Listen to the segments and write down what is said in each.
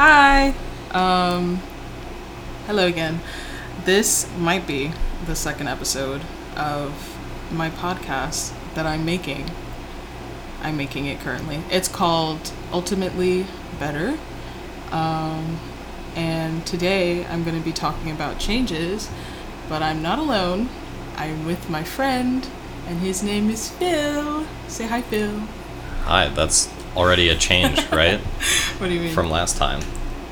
Hi. Um, hello again. This might be the second episode of my podcast that I'm making. I'm making it currently. It's called Ultimately Better. Um, and today I'm going to be talking about changes, but I'm not alone. I'm with my friend, and his name is Phil. Say hi, Phil. Hi, that's already a change, right? What do you mean? From last time.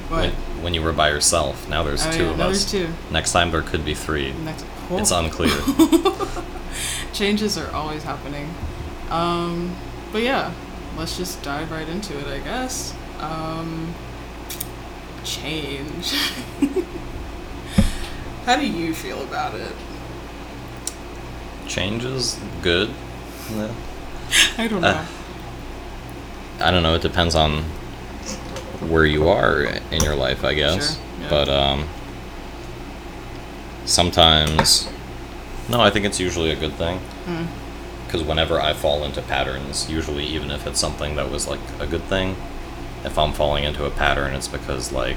what? When, when you were by yourself. Now there's Oh, two yeah, of now us. there's two. Next time there could be three. Next. It's unclear. Changes are always happening. Um, but yeah, let's just dive right into it, I guess. Um, change. How do you feel about it? Change is good. Yeah. I don't know. Uh, I don't know. It depends on where you are in your life, I guess. Sure, yeah. But um, sometimes, no, I think it's usually a good thing. Mm. Because whenever I fall into patterns, usually even if it's something that was like a good thing, if I'm falling into a pattern, it's because like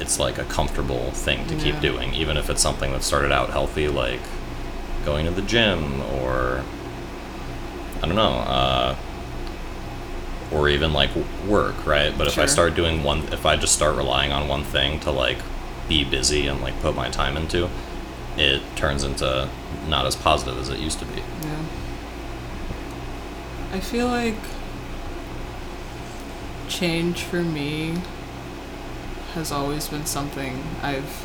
it's like a comfortable thing to keep doing, even if it's something that started out healthy, like going to the gym or I don't know, uh, or even like work, right? But if I start doing one, if I just start relying on one thing to like be busy and like put my time into, it turns into not as positive as it used to be. Yeah. I feel like change for me has always been something I've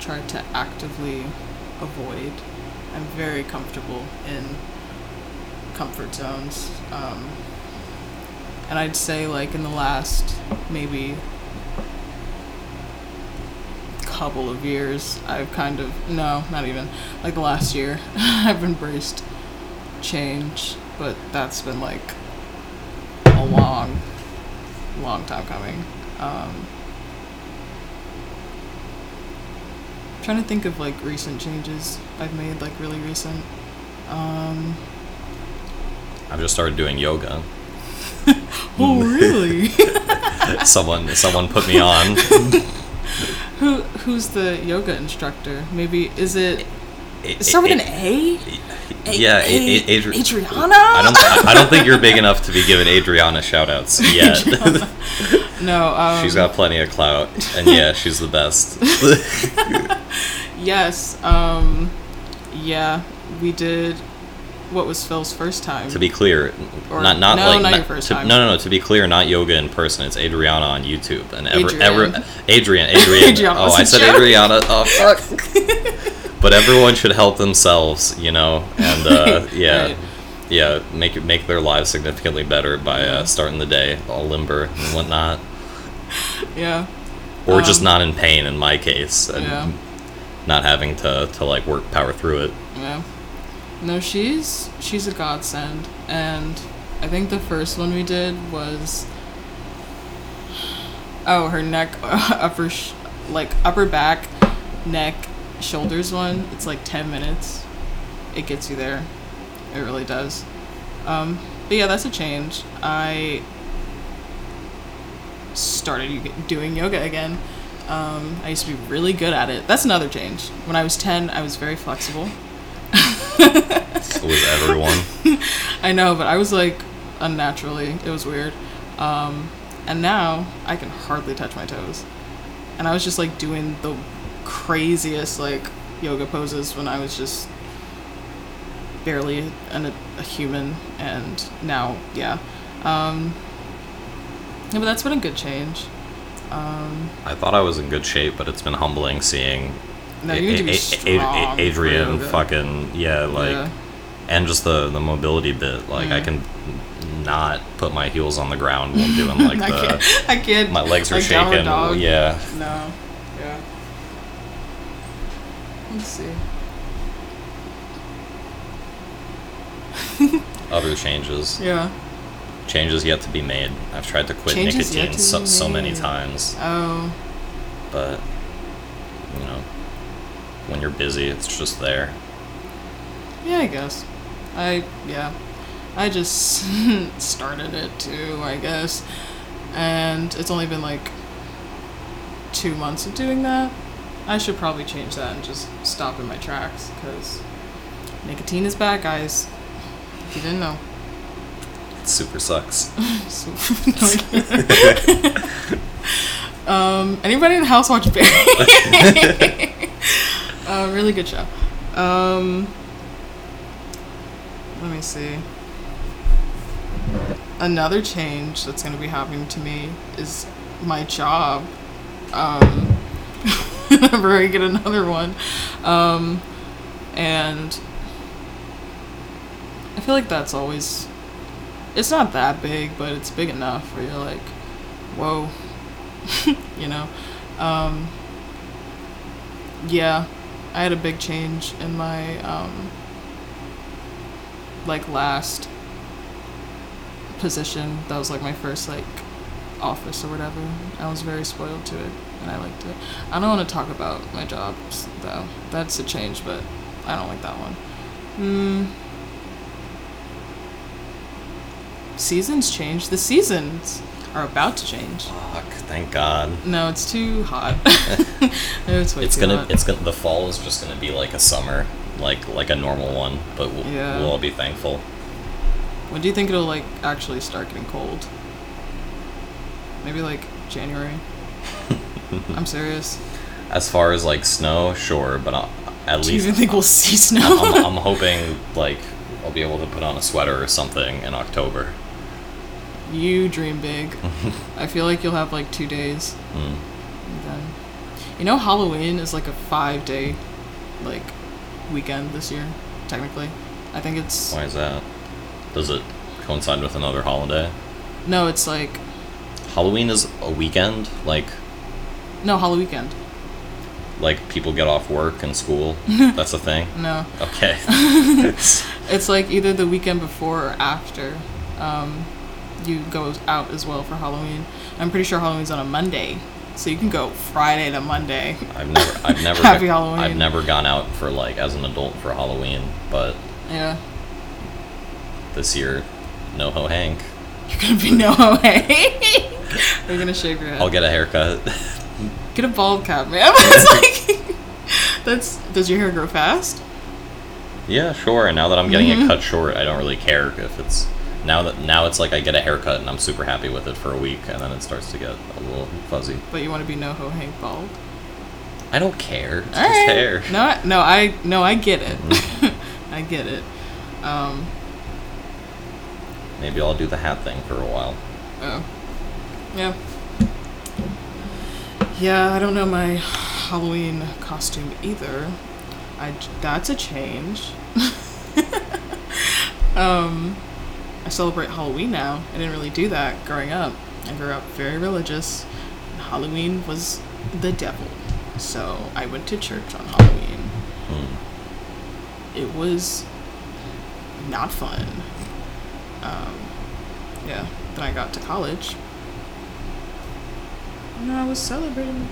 tried to actively avoid. I'm very comfortable in comfort zones. Um, and I'd say, like, in the last maybe couple of years, I've kind of, no, not even, like the last year, I've embraced change, but that's been like a long, long time coming. Um, trying to think of like recent changes I've made, like really recent. Um, I've just started doing yoga. oh, really? someone someone put me on. Who who's the yoga instructor? Maybe is it It- start with it- an A? A- yeah, A- A- Adri- Adriana. I don't. I I don't think you're big enough to be giving Adriana shoutouts yet. No, um, she's got plenty of clout, and yeah, she's the best. Yes. Um, yeah, we did. What was Phil's first time? to be clear, Or- not not no, like not not- your first to- time. no no no. To be clear, not yoga in person. It's Adriana on YouTube and ever Adrian. ever Adrian Adrian. Adriana oh, I said joke. Adriana. Oh fuck. but everyone should help themselves, you know, and uh, yeah. Right. Yeah, make it make their lives significantly better by uh, starting the day all limber and whatnot, yeah. or just Um, not in pain in my case, and Yeah. not having to, to like work power through it. Yeah. No, she's she's a godsend, and I think the first one we did was. Oh, her neck, upper, sh- like upper back, neck, shoulders one. It's like ten minutes. It gets you there. It really does. Um, but yeah, that's a change. I started doing yoga again. Um, I used to be really good at it. That's another change. When I was ten, I was very flexible. So was everyone. I know, but I was like unnaturally. It was weird. Um, and now I can hardly touch my toes. And I was just like doing the craziest like yoga poses when I was just barely an, a, a human. And now, yeah. Um, yeah, but that's been a good change. Um, I thought I was in good shape, but it's been humbling seeing no, you need to be strong. Adrian fucking yeah, like Yeah. and just the the mobility bit. Like I Mm. can not put my heels on the ground while doing like I the can't. I can't. my legs are like shaking. Yeah, No. Yeah. Let's see. other changes, Yeah. changes yet to be made. I've tried to quit Changes nicotine to so, so many times, Oh. but you know, when you're busy, it's just there. Yeah, I guess. I yeah. I just started it too, I guess. and it's only been like two months of doing that. I should probably change that and just stop in my tracks because nicotine is bad, guys. If you didn't know. It super sucks. Um, anybody in the house watch Barry? Uh, really good show. Um, let me see. Another change that's going to be happening to me is my job. Um, whenever I get another one, um, and I feel like that's always it's not that big, but it's big enough where you're like, whoa, you know. Um, yeah, I had a big change in my um, like last position. That was like my first like office or whatever. I was very spoiled to it, and I liked it. I don't want to talk about my jobs though. That's a change, but I don't like that one. Hmm. seasons change. The seasons are about to change. Fuck, thank God. No, it's too hot. it's way It's too gonna, hot. it's gonna. The fall is just gonna be like a summer, like like a normal one. But we'll, Yeah. we'll all be thankful. when do you think it'll like actually start getting cold? Maybe like January. I'm serious. As far as like snow, sure, but I'll, at Do you least even think we'll see I'm, snow? I'm, I'm hoping like I'll be able to put on a sweater or something in October. You dream big. I feel like you'll have like two days. Mm. Then, you know, Halloween is like a five day, like, weekend this year. Technically, I think it's Why is that? Does it coincide with another holiday? no, it's like Halloween is a weekend, like no Halloween weekend. like people get off work and school. That's a thing. No, Okay. it's like either the weekend before or after. Um, you go out as well for Halloween. I'm pretty sure Halloween's on a Monday, so you can go Friday to Monday. I've never, I've never, Happy go- Halloween. I've never gone out for like as an adult for Halloween, but Yeah, this year, no ho Hank. you're gonna be no way. You're gonna shave your head. I'll get a haircut. Get a bald cap, man. It's like that's. Does your hair grow fast? yeah, sure. And now that I'm getting Mm-hmm. it cut short, I don't really care if it's now that now it's like I get a haircut and I'm super happy with it for a week, and then it starts to get a little fuzzy. But you want to be no ho Hank bald. I don't care. It's All just right. hair. No, I- no, I no, I get it. Mm-hmm. I get it. Um, Maybe I'll do the hat thing for a while. oh, yeah, yeah. I don't know my Halloween costume either. I that's a change. um, I celebrate Halloween now. I didn't really do that growing up. I grew up very religious. Halloween was the devil, so I went to church on Halloween. Hmm. it was not fun. Um, yeah. Then I got to college. And I was celebrating.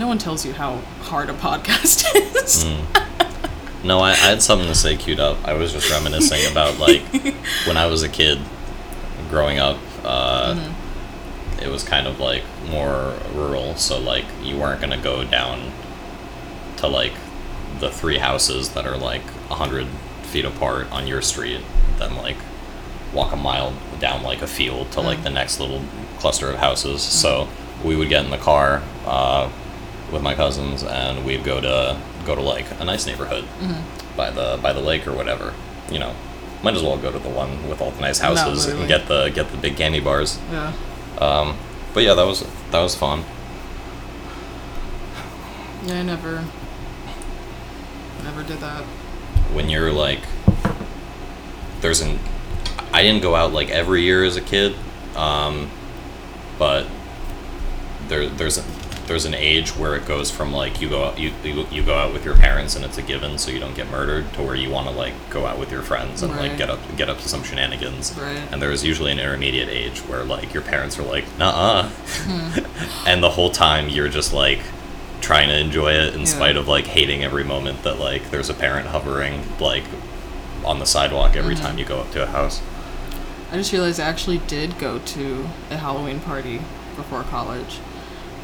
No one tells you how hard a podcast is. Mm. No, I, I had something to say queued up. I was just reminiscing about like when I was a kid, growing up. Uh, Mm-hmm. It was kind of like more rural, so like you weren't gonna go down to like the three houses that are like a hundred feet apart on your street, then like walk a mile down like a field to like Mm. the next little cluster of houses. So we would get in the car uh, with my cousins and we'd go to go to like a nice neighborhood Mm-hmm. by the by the lake or whatever. You know, might as well go to the one with all the nice houses and get the get the big candy bars. Yeah. Um, but yeah, that was that was fun. Yeah, I never. Never did that. When you're like, there's an, I didn't go out like every year as a kid, um, but there there's a, there's an age where it goes from like you go out you, you you go out with your parents and it's a given so you don't get murdered to where you want to like go out with your friends and like get up get up to some shenanigans. Right. And there is usually an intermediate age where like your parents are like, nah, and the whole time you're just like trying to enjoy it in Yeah. spite of like hating every moment that like there's a parent hovering like on the sidewalk every Mhm. time you go up to a house. I just realized I actually did go to a Halloween party before college,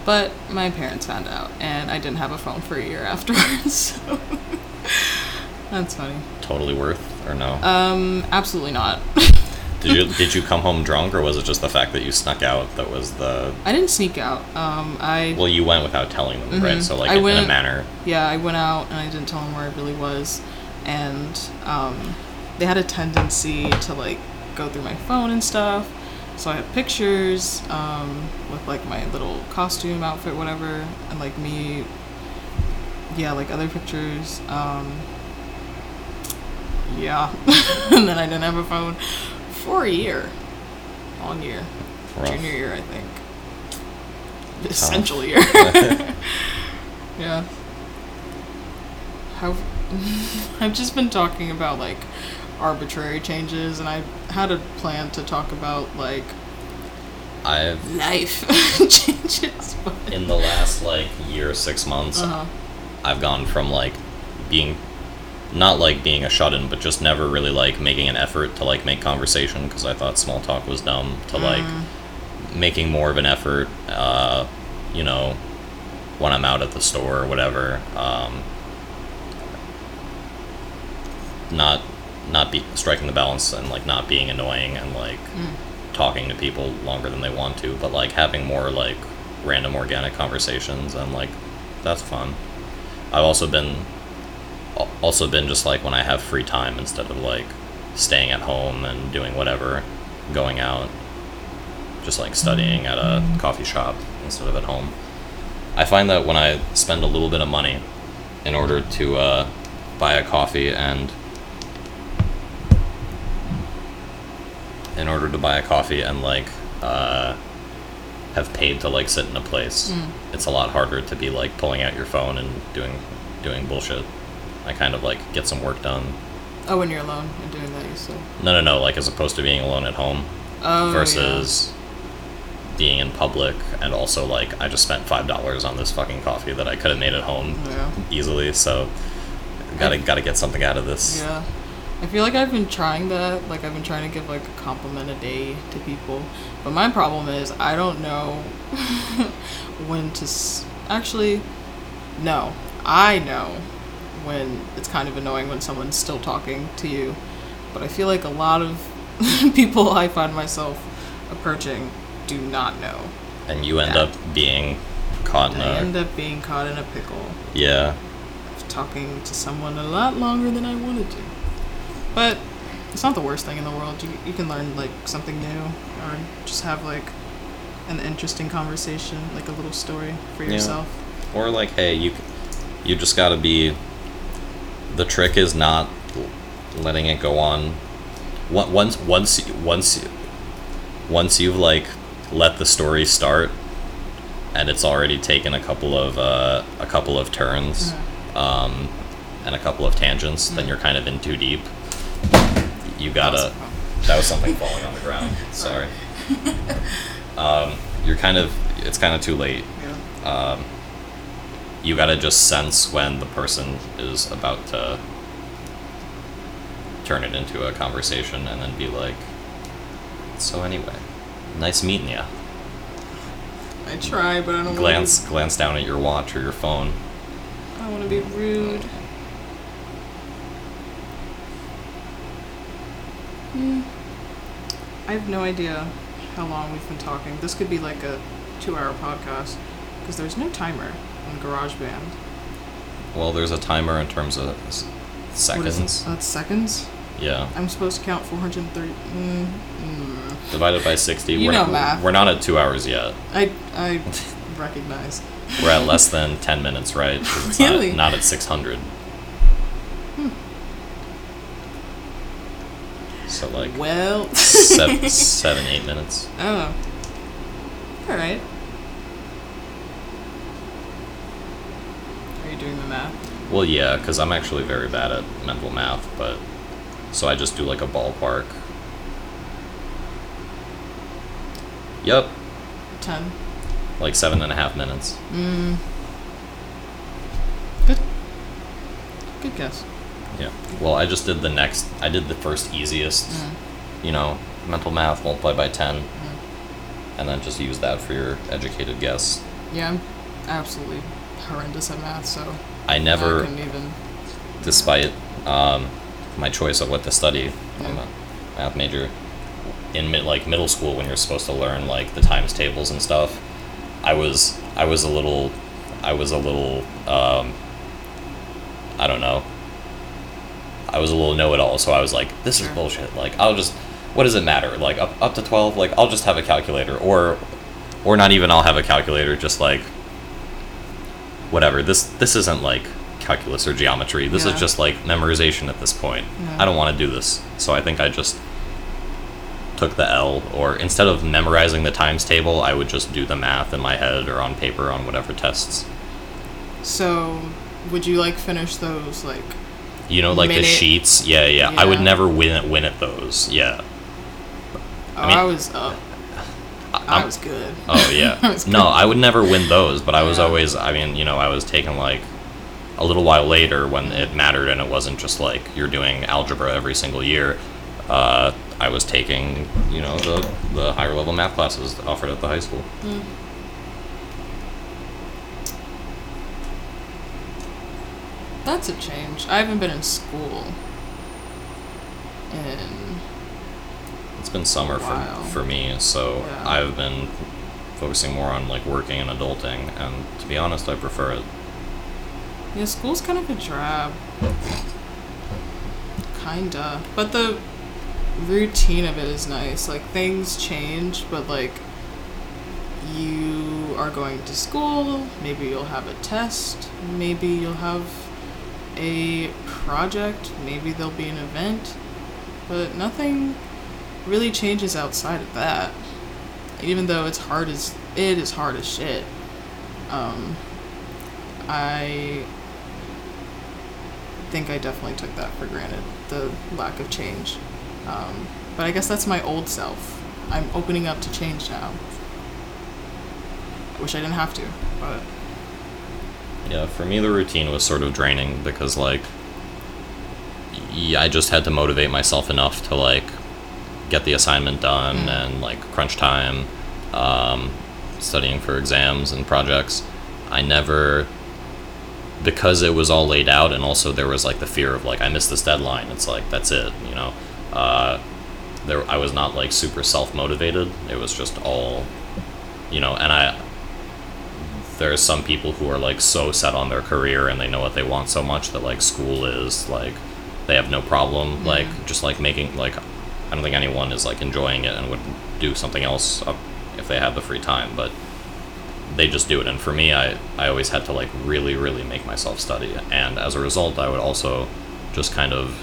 but my parents found out, and I didn't have a phone for a year afterwards. So that's funny. Totally worth or no? Um, absolutely not. did you did you come home drunk or was it just the fact that you snuck out that was the I didn't sneak out. Um, I well you went without telling them right Mhm. so like I in, in a manner yeah, I went out and I didn't tell them where I really was, and um, they had a tendency to like go through my phone and stuff. So I have pictures um, with like my little costume outfit, whatever, and like me. Yeah, like other pictures. Um, yeah, and then I didn't have a phone for a year, long year, Rough. junior year, I think. Essential year. yeah. How I've just been talking about like arbitrary changes, and I had a plan to talk about like I've life changes. But, in the last like year six months uh-huh. I've gone from like being not like being a shut-in but just never really like making an effort to like make conversation because I thought small talk was dumb to like making more of an effort uh you know when I'm out at the store or whatever um not not be striking the balance and like not being annoying and like talking to people longer than they want to but like having more like random organic conversations and like that's fun. I've also been also been just like when i have free time instead of like staying at home and doing whatever going out just like studying at a coffee shop instead of at home. I find that when i spend a little bit of money in order to uh, buy a coffee and in order to buy a coffee and like uh, have paid to like sit in a place Mm. it's a lot harder to be like pulling out your phone and doing doing bullshit i kind of like get some work done Oh, when you're alone and doing that, you still. no no no like as opposed to being alone at home Oh, versus being in public and also like i just spent five dollars on this fucking coffee that i could have made at home Yeah. yeah. easily so gotta gotta get something out of this Yeah. I feel like I've been trying that. Like I've been trying to give like a compliment a day to people. But my problem is I don't know when to s- actually no. I know when it's kind of annoying when someone's still talking to you. But I feel like a lot of people I find myself approaching do not know. and you end Yeah. up being caught in I a end up being caught in a pickle. yeah talking to someone a lot longer than I wanted to. But it's not the worst thing in the world. You, you can learn like something new or just have like an interesting conversation, like a little story for Yeah. yourself. or like hey you you just got to be the trick is not letting it go on On- once once once once you've like let the story start and it's already taken a couple of uh, a couple of turns um, and a couple of tangents then you're kind of in too deep you gotta that was something falling on the ground sorry um, you're kind of it's kind of too late Yeah. um, you gotta just sense when the person is about to turn it into a conversation and then be like, so anyway, nice meeting ya. I try, but I don't Glance glance down at your watch or your phone. I don't want to be rude. Mm. I have no idea how long we've been talking. This could be like a two-hour podcast because there's no timer on GarageBand. Well, there's a timer in terms of seconds. That's seconds. Yeah. I'm supposed to count 430. Mm, mm. Divided by 60. you we're know not, math. We're not at two hours yet. I I recognize. We're at less than 10 minutes, right? really? Not, not at 600. So like Well. seven, seven, eight minutes. Oh. All right. Are you doing the math? Well, yeah, because I'm actually very bad at mental math, but so I just do like a ballpark. Yep, Ten. like seven and a half minutes. Mm. Good. Good guess. Yeah. Well, I just did the next. I did the first easiest. You know, mental math multiplied by ten, and then just use that for your educated guess. Yeah, I'm absolutely horrendous at math, so I never, I couldn't even. despite um, my choice of what to study, I'm a math major. In mid, like middle school, when you're supposed to learn like the times tables and stuff, I was I was a little, I was a little, um, I don't know. I was a little know-it-all, so I was like, "This is bullshit." Like, I'll just, what does it matter? Like up up to twelve, like I'll just have a calculator, or, or not even I'll have a calculator. Just like, whatever. This this isn't like calculus or geometry. This Yeah. is just like memorization at this point. Yeah. I don't want to do this, so I think I just took the L. Or instead of memorizing the times table, I would just do the math in my head or on paper on whatever tests. So, would you like finish those like? You know, like the sheets. Yeah, yeah. I would never win at win at those. Yeah. Oh, I, mean- was up. I, I I'm- was good. Oh yeah. I was no. I would never win those, but I was Yeah. always. I mean, you know, I was taking like a little while later when it mattered, and it wasn't just like you're doing algebra every single year. Uh, I was taking, you know, the the higher level math classes offered at the high school. That's a change. I haven't been in school in It's been summer for for me, so Yeah. I've been focusing more on like working and adulting, and to be honest, I prefer it. yeah. School's kind of a drab. Kinda, but the routine of it is nice. Like things change, but like you are going to school. Maybe you'll have a test. Maybe you'll have a project. Maybe there'll be an event. But nothing really changes outside of that. Even though it's hard as it is hard as shit. Um, I think I definitely took that for granted, the lack of change. Um, but I guess that's my old self. I'm opening up to change now. Wish I didn't have to, but Yeah, for me the routine was sort of draining because like yeah, I just had to motivate myself enough to like get the assignment done Mm. and like crunch time, um, studying for exams and projects. I never because it was all laid out and also there was like the fear of like I missed this deadline. It's like that's it, you know. Uh, there I was not like super self motivated. It was just all, you know, and I there's some people who are like so set on their career and they know what they want so much that like school is like they have no problem like just like making like I don't think anyone is like enjoying it and would do something else if they had the free time but they just do it. And for me I I always had to like really really make myself study. And as a result I would also just kind of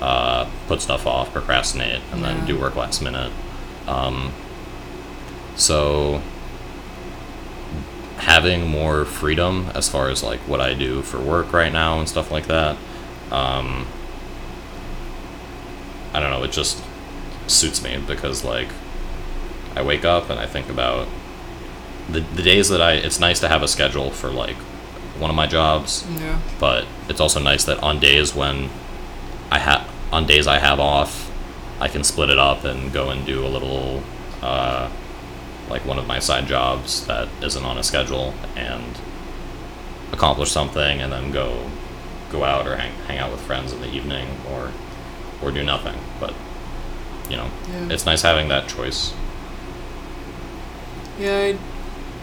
uh, put stuff off procrastinate and then do work last minute. Um, so having more freedom as far as like what I do for work right now and stuff like that. Um, I don't know, it just suits me because like I wake up and I think about the the days that I it's nice to have a schedule for like one of my jobs, yeah. but it's also nice that on days when I have on days I have off, I can split it up and go and do a little uh, like one of my side jobs that isn't on a schedule and accomplish something and then go go out or hang, hang out with friends in the evening or or do nothing but you know Yeah. it's nice having that choice Yeah, I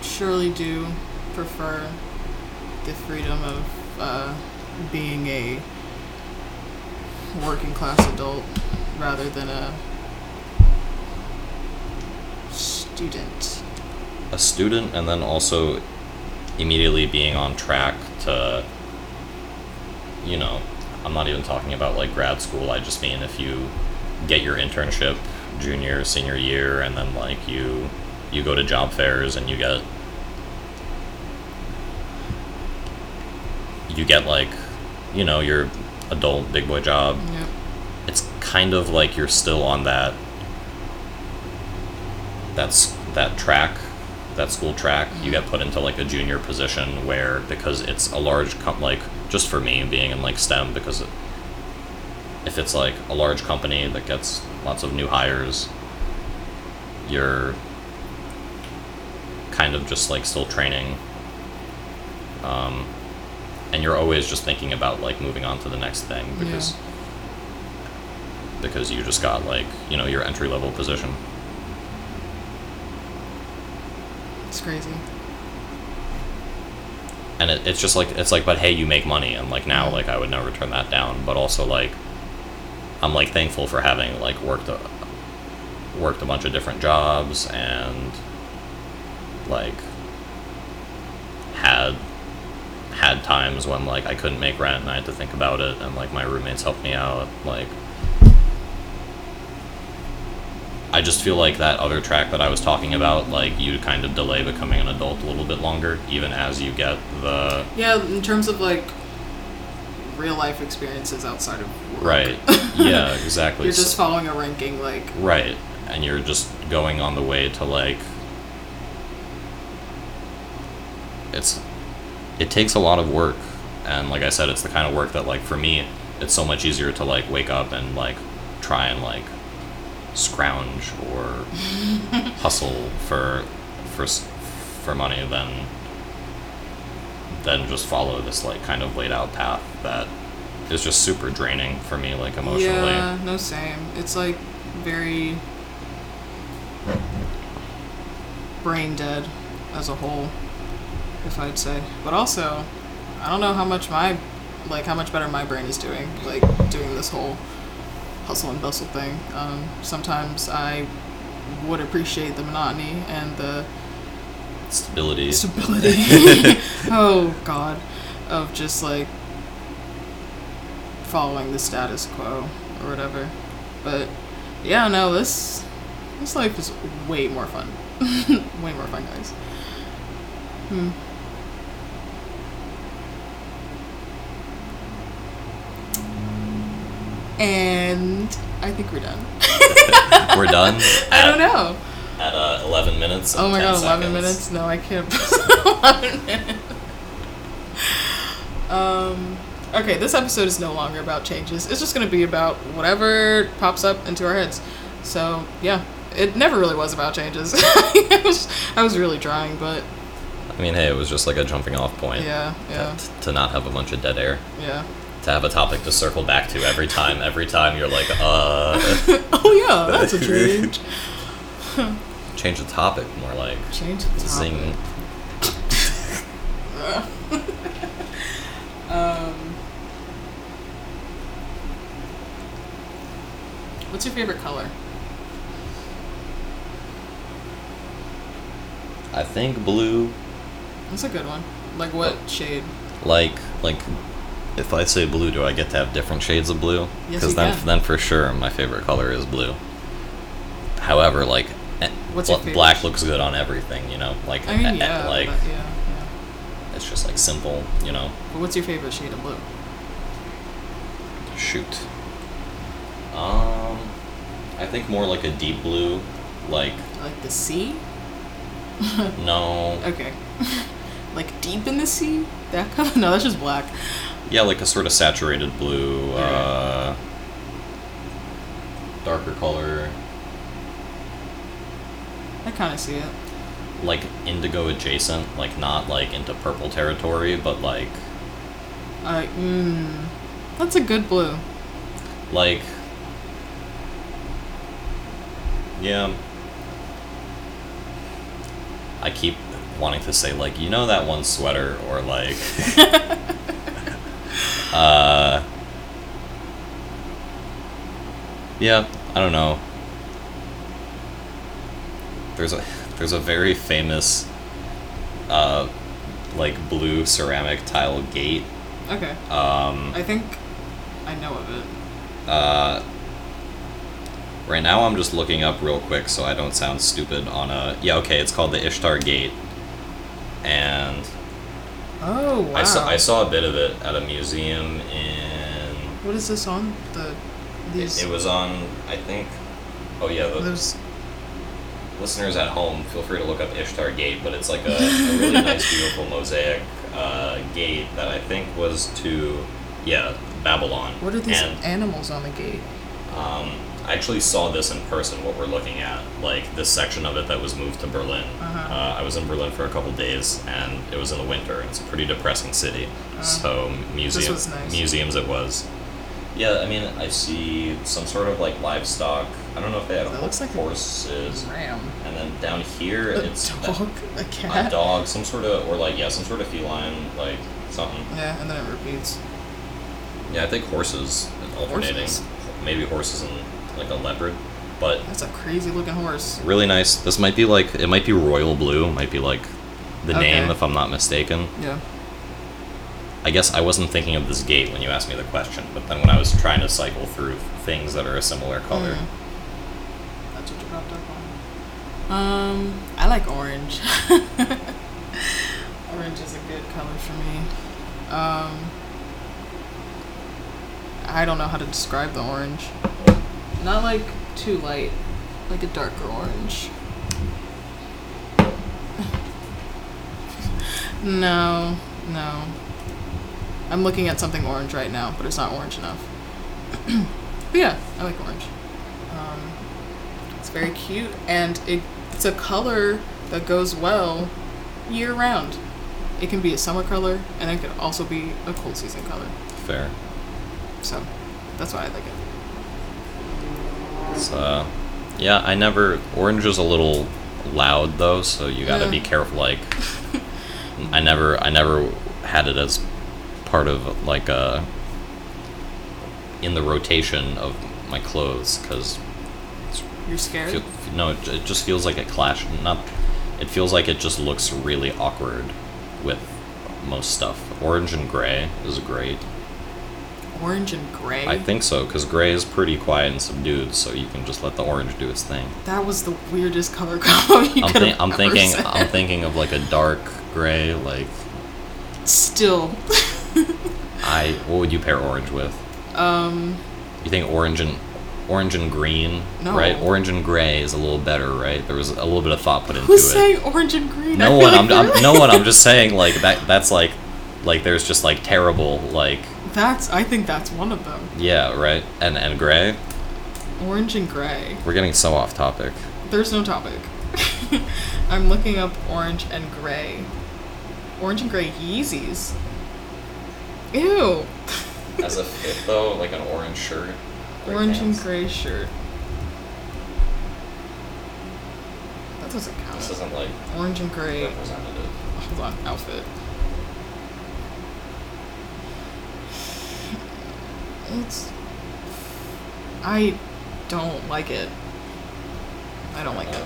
surely do prefer the freedom of uh, being a working class adult rather than a student. a student and then also immediately being on track to you know i'm not even talking about like grad school i just mean if you get your internship junior senior year and then like you you go to job fairs and you get you get like you know your adult big boy job Yep. it's kind of like you're still on that that's that track that school track you get put into like a junior position where because it's a large com- like just for me being in like stem because it, if it's like a large company that gets lots of new hires, you're kind of just like still training. Um, and you're always just thinking about like moving on to the next thing because Yeah. because you just got like you know your entry level position. It's crazy. and it, it's just like it's like but hey you make money. And like now like i would never turn that down. But also like i'm like thankful for having like worked a worked a bunch of different jobs and like had had times when like i couldn't make rent and i had to think about it and like my roommates helped me out. Like I just feel like that other track that I was talking about, like you kind of delay becoming an adult a little bit longer, even as you get the Yeah, in terms of like real life experiences outside of work. right. Yeah, exactly. You're just following a ranking, like right, and you're just going on the way to like. It's, it takes a lot of work, and like I said, it's the kind of work that like for me, it's so much easier to like wake up and like try and like scrounge or hustle for for for money than than just follow this like kind of laid out path that is just super draining for me like emotionally. Yeah, no same. It's like very brain dead as a whole, if I'd say. But also, I don't know how much my like how much better my brain is doing, like doing this whole hustle and bustle thing. Um, sometimes I would appreciate the monotony and the Stability. stability. oh God, of just like following the status quo or whatever. But yeah, no, this this life is way more fun. way more fun, guys. Hmm. And I think we're done. We're done. I don't know. At uh, 11 minutes. Oh my 10 god, 11 seconds. minutes? No, I can't. 11 minutes. Um, okay, this episode is no longer about changes. It's just going to be about whatever pops up into our heads. So, yeah, it never really was about changes. I, was, I was really trying, but I mean, hey, it was just like a jumping off point. yeah, yeah, To, to not have a bunch of dead air. yeah. To have a topic to circle back to every time. Every time you're like, uh. oh, yeah, that's a change. change the topic. More like. Change the topic. Zing. Um, what's your favorite color? I think blue. That's a good one. Like what shade? Like, like. If I say blue, do I get to have different shades of blue? Yes, Because you then, can. then for sure, my favorite color is blue. However, like, eh, What's bl- black looks good on everything, you know. Like, I mean, eh, eh, yeah, like but yeah, yeah. it's just like simple, you know. But what's your favorite shade of blue? Shoot. Um, I think more like a deep blue, like Like the sea? no, Okay. like deep in the sea? That color? No, that's just black. Yeah, like a sort of saturated blue, uh, darker color, I kind of see it. like indigo adjacent, like not like into purple territory, but like I mm, that's a good blue. like yeah. I keep wanting to say like you know that one sweater or like uh yeah i don't know there's a there's a very famous uh like blue ceramic tile gate Okay. um I think I know of it. uh right now i'm just looking up real quick so i don't sound stupid on a yeah okay it's called the ishtar gate and Oh wow. I saw I saw a bit of it at a museum in. What is this on? The these it was on I think. Oh yeah, the those listeners at home, feel free to look up Ishtar Gate, but it's like a, a really nice, beautiful mosaic uh, gate that I think was to yeah Babylon. What are these And animals on the gate? um, I actually saw this in person. What we're looking at, like this section of it that was moved to Berlin. Uh-huh. Uh, I was in Berlin for a couple days, and it was in the winter. It's a pretty depressing city. so museum Uh, was nice. museums it was. Yeah, I mean, I see some sort of like livestock. I don't know if they had That looks like a horses. Ram. And then down here, A it's dog? A a cat? dog, some sort of, or like yeah, some sort of feline, like something. Yeah, and then it repeats. Yeah, I think horses alternating. Horses? Maybe horses and like a leopard, but That's a crazy looking horse. really nice. This might be like it might be royal blue. Might be like the Okay. name if I'm not mistaken. Yeah. I guess I wasn't thinking of this gate when you asked me the question, but then when I was trying to cycle through things that are a similar color, Mm. That's what you popped up on. Um, I like orange. orange is a good color for me. Um, I don't know how to describe the orange. Not like too light, like a darker orange. no, no. I'm looking at something orange right now, but it's not orange enough. but yeah, I like orange. Um, it's very cute, and it, it's a color that goes well year round. It can be a summer color, and it could also be a cold season color. fair. So that's why I like it. Uh, yeah, I never. Orange is a little loud though, so you gotta Yeah. be careful. Like, I never, I never had it as part of like uh in the rotation of my clothes because You're scared? feel, no, it, it just feels like it clash. Not, it feels like it just looks really awkward with most stuff. Orange and gray is great. Orange and gray. I think so because gray is pretty quiet and subdued, so you can just let the orange do its thing. that was the weirdest color combo you I'm, could thi- I'm thinking said. I'm thinking of like a dark gray. Like Still, I, what would you pair orange with? um, You think orange and orange and green, No. right? Orange and gray is a little better, right? There was a little bit of thought put into who's it. saying orange and green? No feel one. like I'm, I'm no one. I'm just saying like that. That's like, like there's just like terrible like That's. I think that's one of them. yeah right and and gray. Orange and gray. We're getting so off topic. There's no topic. I'm looking up orange and gray. Orange and gray Yeezys. Ew. As a fit though, like an orange shirt. Orange and gray shirt. That doesn't count. This isn't like Orange and gray. representative. Hold on, outfit. It's. I don't like it. I don't like it.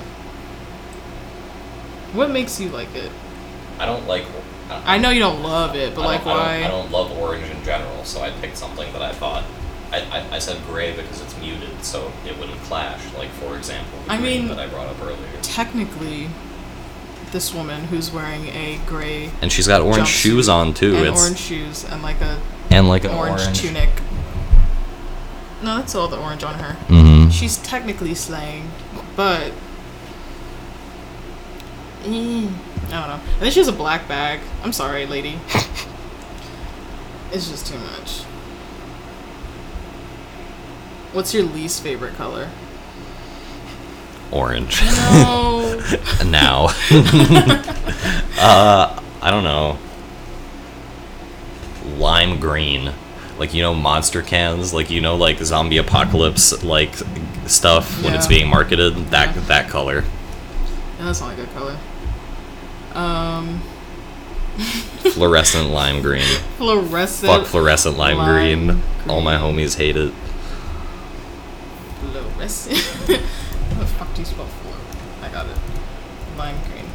What makes you like it? I don't like. I know you don't love it, but I like don't, I don't- why? I don't, love orange in general, so I picked something that I thought. I, I, I said gray because it's muted, so it wouldn't clash. Like for example, the I green mean- that I brought up earlier. Technically, this woman who's wearing a gray And she's got orange shoes on too. and it's orange shoes and like a and like an orange, orange, tunic. No, that's all the orange on her. Mm-hmm. She's technically slaying, but Eh, I don't know. And then she has a black bag. I'm sorry, lady. it's just too much. What's your least favorite color? Orange. No. now. uh, I don't know. Lime green. Like you know monster cans, like you know like zombie apocalypse like stuff when it's being marketed, that Yeah. that color. Yeah, that's not a good color. Um, Fluorescent lime green. fluorescent. Fuck fluorescent lime, lime green. All my homies hate it. Fluorescent. How the fuck do you spell fluor? I got it. Lime green.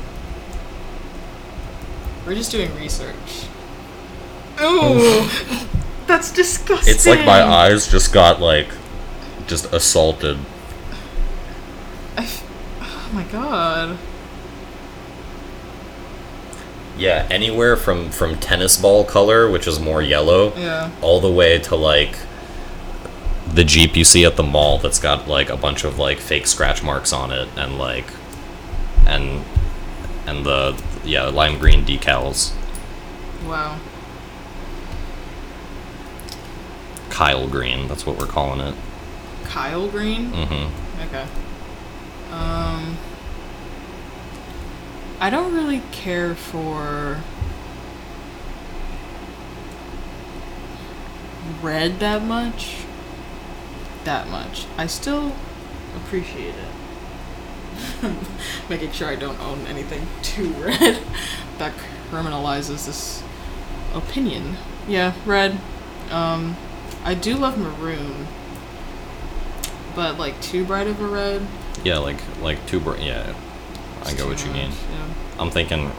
We're just doing research. Ooh, that's disgusting. It's like my eyes just got like just assaulted. I f- oh my god. Yeah, anywhere from from tennis ball color, which is more yellow, Yeah. all the way to like the Jeep you see at the mall that's got like a bunch of like fake scratch marks on it and like and and the yeah, lime green decals. Wow. Kyle green. That's what we're calling it. Kyle Green. Mm-hmm. Okay. Um, I don't really care for red that much. That much. I still appreciate it. Making sure I don't own anything too red that criminalizes this opinion. Yeah, red. Um, I do love maroon, but like too bright of a red. Yeah, like like too bright. yeah, I get what you mean. Yeah. I'm thinking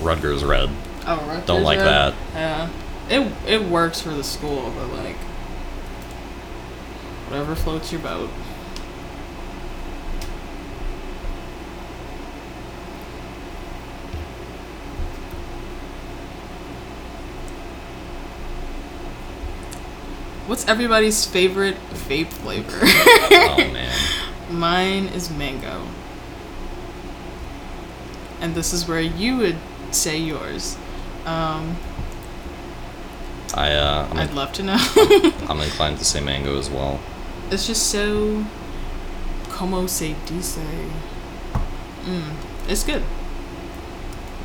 Rutgers red. Oh, Rutgers Don't like red? that. Yeah, it it works for the school, but like whatever floats your boat. What's everybody's favorite vape flavor? oh man. Mine is mango. And this is where you would say yours. Um, I uh, I'm, I'd love to know. I'm inclined to say mango as well. it's just so. Como se dice? Mm, it's good.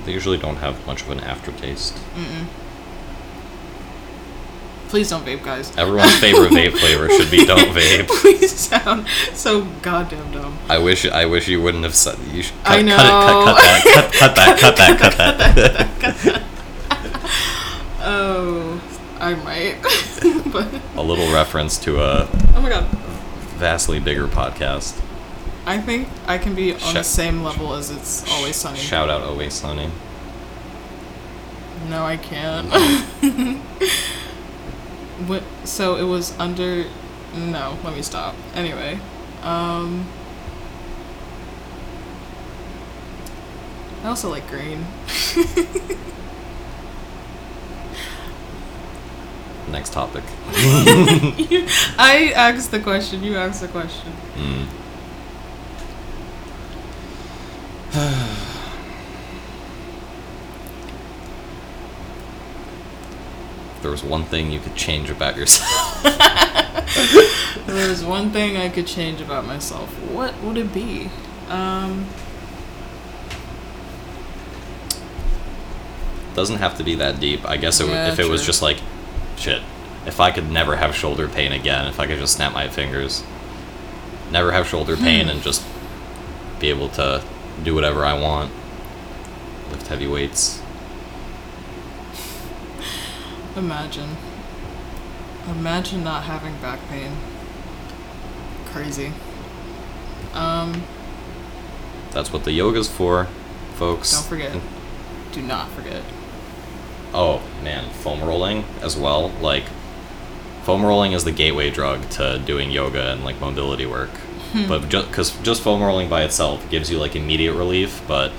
They usually don't have much of an aftertaste. Mm-mm. Please don't vape, guys. Everyone's favorite vape flavor should be don't vape. Please sound so goddamn dumb. I wish I wish you wouldn't have said you should cut, I cut know. it cut, cut, cut that cut that cut that cut that. Oh, I might. but a little reference to a oh my god, vastly bigger podcast. I think I can be on the same level as it's always sunny. Shout out Always Sunny. No, I can't. So it was under. No, let me stop. Anyway, um, I also like green. Next topic. You- I asked the question. You asked the question. Mm. there was one thing you could change about yourself. There was one thing I could change about myself, what would it be? Um, Doesn't have to be that deep. I guess it, Yeah, if it was just like, shit, if I could never have shoulder pain again, if I could just snap my fingers, never have shoulder pain, and just be able to do whatever I want, lift heavy weights. Imagine. Imagine not having back pain. Crazy. Um, That's what the yoga's for, folks. don't forget. Do not forget. Oh man, foam rolling as well. Like, foam rolling is the gateway drug to doing yoga and like mobility work. But just because just foam rolling by itself gives you like immediate relief, but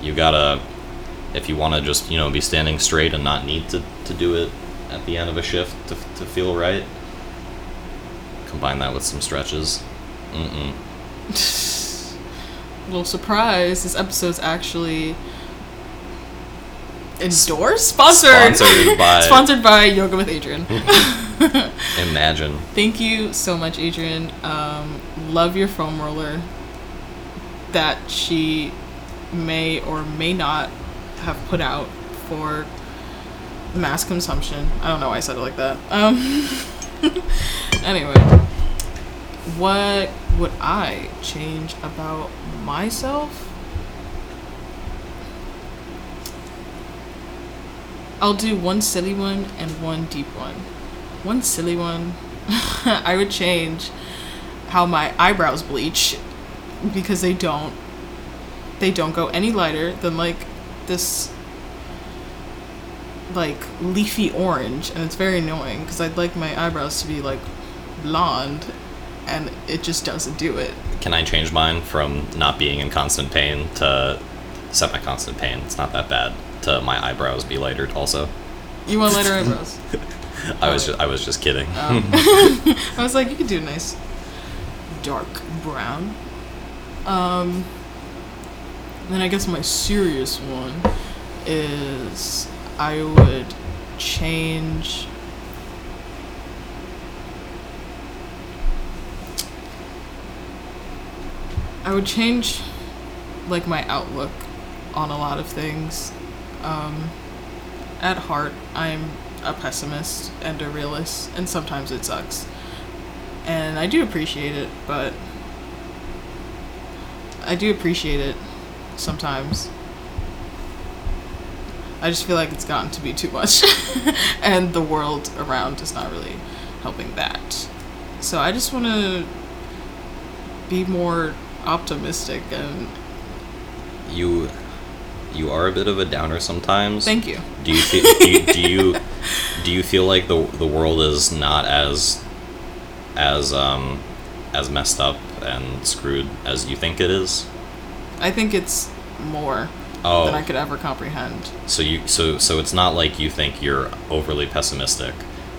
you gotta, if you want to just you know be standing straight and not need to, to do it at the end of a shift to, to feel right. Combine that with some stretches. Mm-mm. Little surprise, this episode's actually endorsed? Sponsored! Sponsored by- Sponsored by Yoga with Adriene. Imagine. Thank you so much, Adriene. Um, love your foam roller that she may or may not have put out for mass consumption. I don't know why I said it like that. Um, anyway, what would I change about myself? I'll do one silly one and one deep one. One silly one, I would change how my eyebrows bleach because they don't they don't go any lighter than like this like leafy orange and it's very annoying because I'd like my eyebrows to be like blonde and it just doesn't do it. Can I change mine from not being in constant pain to semi constant pain? It's not that bad. To my eyebrows be lighter also. You want lighter eyebrows? I was just, I was just kidding. Um, I was like, you could do a nice dark brown. Um, then I guess my serious one is I would change I would change like my outlook on a lot of things. Um, at heart, I'm a pessimist and a realist, and sometimes it sucks. And I do appreciate it, but I do appreciate it, sometimes. I just feel like it's gotten to be too much, and the world around is not really helping that. So I just want to be more optimistic and You you are a bit of a downer sometimes. thank you. Do you feel, do you, do you do you feel like the the world is not as as um as messed up and screwed as you think it is? I think it's more Oh, than I could ever comprehend. so you so so it's not like you think you're overly pessimistic.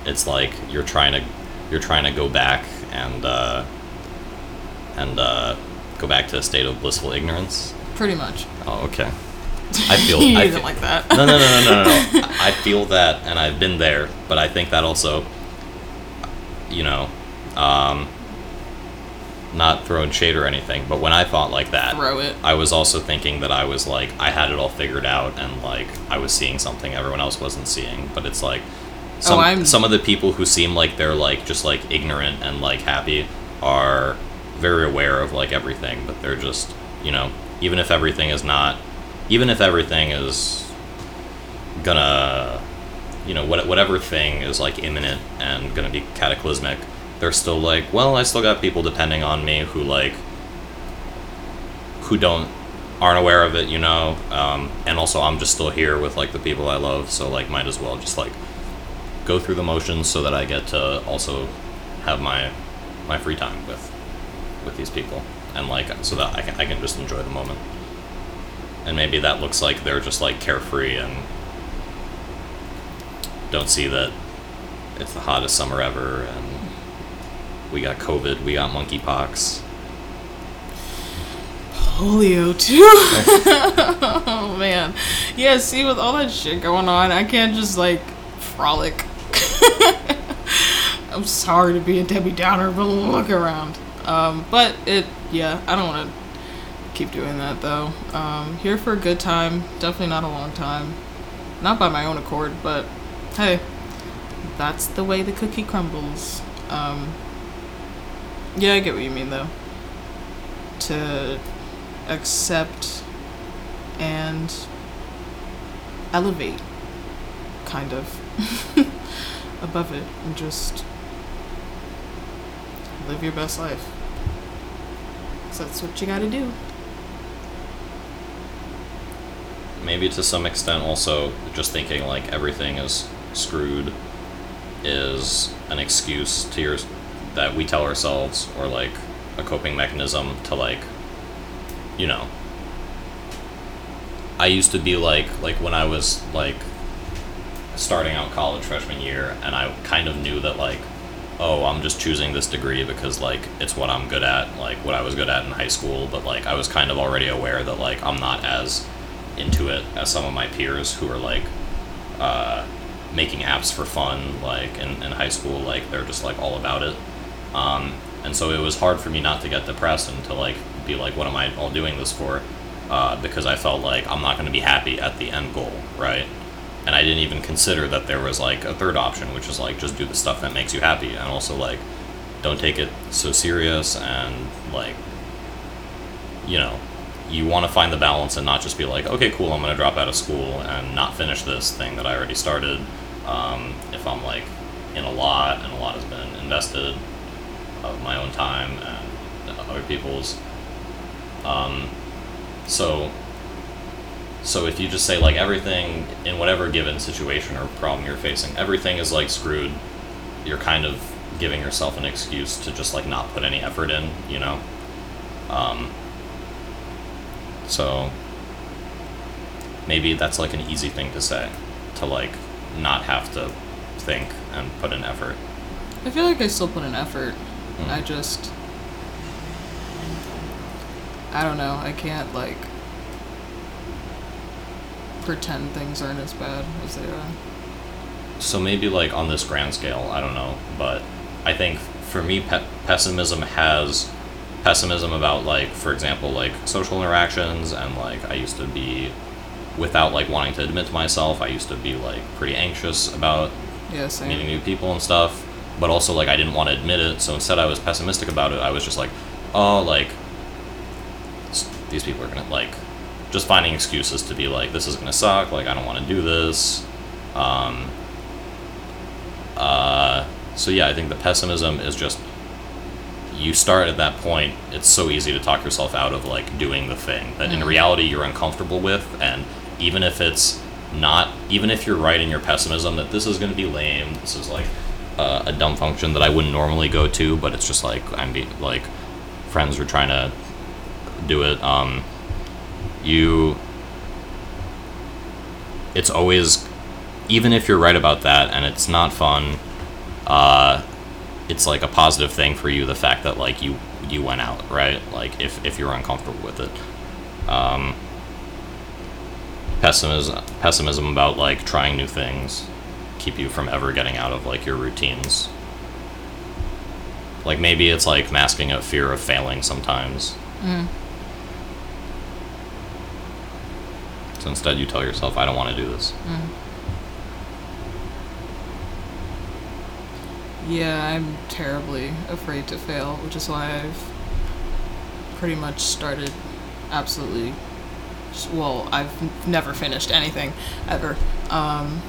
It's like you're trying to you're trying to go back and uh, and uh, go back to a state of blissful ignorance. Pretty much. Oh, okay. I feel you I feel, like that. no, no, no, no, no, no. no. I feel that, and I've been there, but I think that also, you know, um, not throwing shade or anything, but when I thought like that, Throw it. I was also thinking that I was like, I had it all figured out, and like, I was seeing something everyone else wasn't seeing, but it's like, oh, some, Oh, some of the people who seem like they're like, just like ignorant and like happy are very aware of like everything, but they're just, you know, even if everything is not even if everything is gonna you know what, whatever thing is like imminent and gonna be cataclysmic they're still like well i still got people depending on me who like who don't aren't aware of it you know? Um, and also i'm just still here with like the people i love so like might as well just like go through the motions so that i get to also have my my free time with with these people and like so that i can i can just enjoy the moment. And maybe that looks like they're just like carefree and don't see that it's the hottest summer ever and we got covid we got monkeypox Polio too. oh man. Yeah, see with all that shit going on, I can't just like frolic. I'm sorry to be a Debbie Downer, but look around. Um, but it, yeah, I don't want to keep doing that though. Um, here for a good time, definitely not a long time. Not by my own accord, but hey, that's the way the cookie crumbles. Um, yeah, I get what you mean though. To accept and elevate, kind of, above it, and just live your best life. 'Cause that's what you gotta do. maybe to some extent also just thinking like everything is screwed is an excuse to your that we tell ourselves or like a coping mechanism to like you know. I used to be like like when I was like starting out college freshman year and I kind of knew that like oh I'm just choosing this degree because like it's what I'm good at like what I was good at in high school but like I was kind of already aware that like I'm not as into it as some of my peers who are like uh, making apps for fun like in, in high school like they're just like all about it um, and so it was hard for me not to get depressed and to like be like what am i all doing this for? Uh, because i felt like i'm not going to be happy at the end goal right? And i didn't even consider that there was like a third option which is like just do the stuff that makes you happy and also like don't take it so serious and like you know you want to find the balance and not just be like okay cool i'm going to drop out of school and not finish this thing that i already started. Um, if i'm like in a lot and a lot has been invested of my own time and other people's. Um, so so if you just say like everything in whatever given situation or problem you're facing everything is like screwed you're kind of giving yourself an excuse to just like not put any effort in you know? Um, so maybe that's like an easy thing to say to like not have to think and put in effort. I feel like I still put in effort. Mm. I just. I don't know. I can't, like. pretend things aren't as bad as they are. so maybe like on this grand scale i don't know but i think for me pe- pessimism has pessimism about like for example like social interactions and like I used to be without like wanting to admit to myself I used to be like pretty anxious about Yeah, meeting new people and stuff but also like I didn't want to admit it so instead I was pessimistic about it I was just like oh like these people are gonna like just finding excuses to be like this is gonna suck like I don't want to do this um uh so yeah I think the pessimism is just you start at that point it's so easy to talk yourself out of like doing the thing that in Mhm. reality you're uncomfortable with and even if it's not even if you're right in your pessimism that this is going to be lame this is like uh, a dumb function that i wouldn't normally go to but it's just like i'm be, like friends are trying to do it um you it's always even if you're right about that and it's not fun uh it's like a positive thing for you the fact that like you you went out right? Like if if you're uncomfortable with it. Um pessimism pessimism about like trying new things keep you from ever getting out of like your routines like maybe it's like masking a fear of failing sometimes Mm. so instead you tell yourself i don't want to do this Mm. Yeah, I'm terribly afraid to fail, which is why I've pretty much started absolutely. Well, I've never finished anything ever. Um,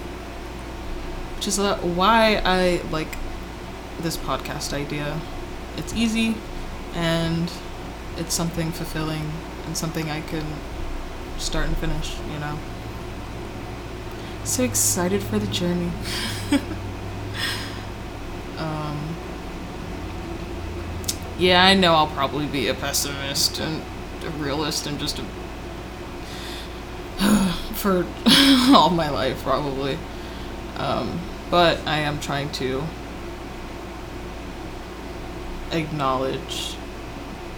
which is uh, why I like this podcast idea. It's easy and it's something fulfilling and something I can start and finish, you know. So excited for the journey. um, yeah, I know I'll probably be a pessimist and a realist and just a for all my life probably. Um, but I am trying to acknowledge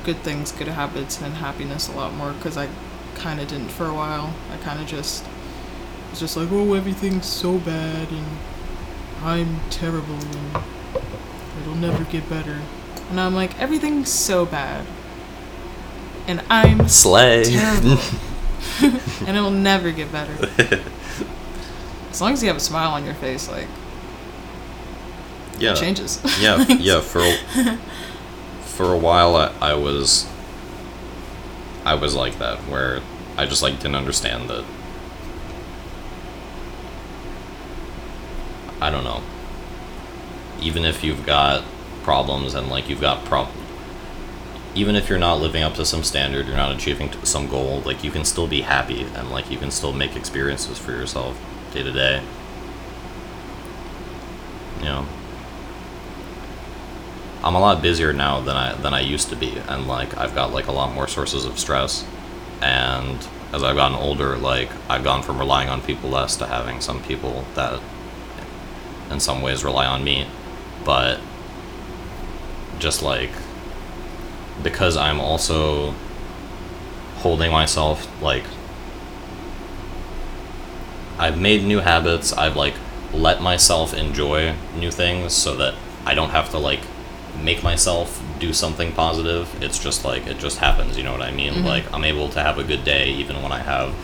good things, good habits, and happiness a lot more because I kind of didn't for a while. I kind of just was just like, oh, everything's so bad and I'm terrible and it'll never get better. And I'm like, everything's so bad. And I'm slay terrible. and it will never get better. As long as you have a smile on your face, like, yeah. it changes. yeah yeah for a, for a while I, I was i was like that where i just like didn't understand that i don't know. Even if you've got problems and like you've got problems even if you're not living up to some standard you're not achieving t- some goal like you can still be happy and like you can still make experiences for yourself day to day you know I'm a lot busier now than I than I used to be, and like I've got like a lot more sources of stress. And as I've gotten older, like I've gone from relying on people less to having some people that, in some ways, rely on me. But just like because I'm also holding myself like I've made new habits. I've like let myself enjoy new things so that I don't have to like make myself do something positive. It's just like it just happens, you know what I mean? Mhm. Like I'm able to have a good day even when I have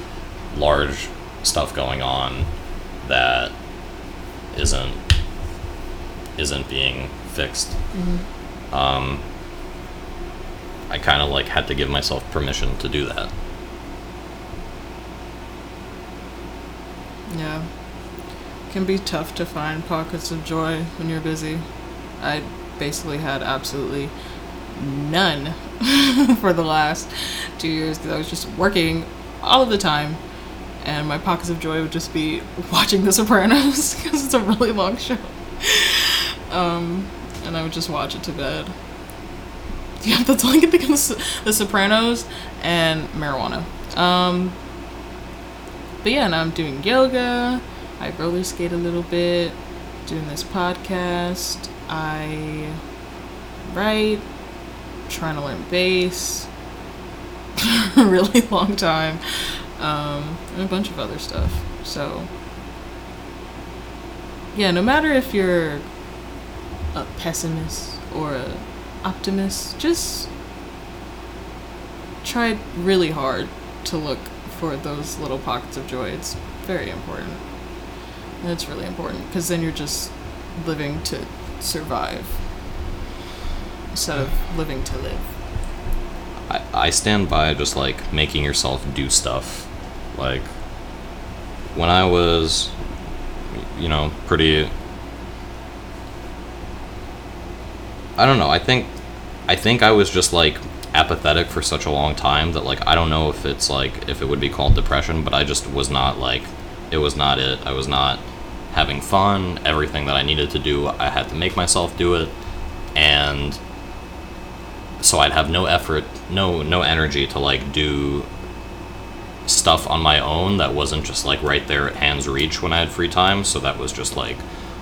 large stuff going on that isn't isn't being fixed. Mhm. Um I kind of like had to give myself permission to do that. Yeah. Can be tough to find pockets of joy when you're busy. I basically had absolutely none for the last two years because I was just working all of the time. And my pockets of joy would just be watching The Sopranos because it's a really long show. Um, and I would just watch it to bed. Yeah, that's all I can think of. The, the Sopranos and marijuana. Um, but yeah, now I'm doing yoga. I roller skate a little bit. Doing this podcast. I write. Trying to learn bass. a really long time. Um, and a bunch of other stuff. So yeah, no matter if you're a pessimist or a optimist, just try really hard to look for those little pockets of joy. It's very important. And it's really important because then you're just living to survive instead of living to live. I, I stand by just like making yourself do stuff. Like when I was, you know, pretty. I don't know. I think, I think I was just like apathetic for such a long time that like I don't know if it's like if it would be called depression, but I just was not like, it was not it. I was not having fun. Everything that I needed to do, I had to make myself do it, and so I'd have no effort, no no energy to like do stuff on my own that wasn't just like right there at hand's reach when I had free time. So that was just like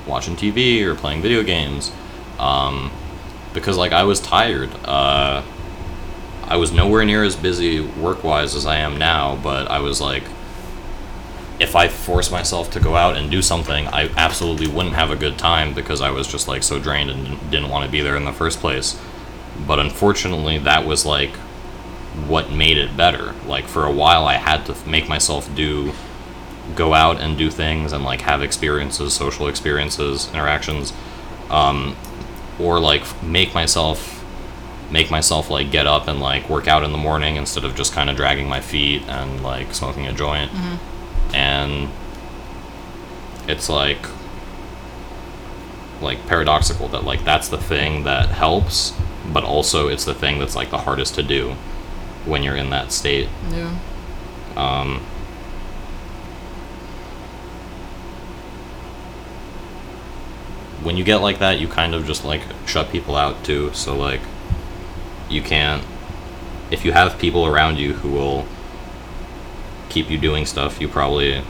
watching TV or playing video games, um, because like I was tired. Uh, I was nowhere near as busy work wise as I am now, but I was like, if I forced myself to go out and do something, I absolutely wouldn't have a good time because I was just like so drained and didn't want to be there in the first place. But unfortunately that was like what made it better. Like for a while i had to make myself do go out and do things and like have experiences social experiences interactions um, or like make myself make myself like get up and like work out in the morning instead of just kind of dragging my feet and like smoking a joint. And it's like like paradoxical that like that's the thing that helps but also it's the thing that's like the hardest to do when you're in that state. Yeah. um when you get like that you kind of just like shut people out too. So like you can't if you have people around you who will keep you doing stuff you probably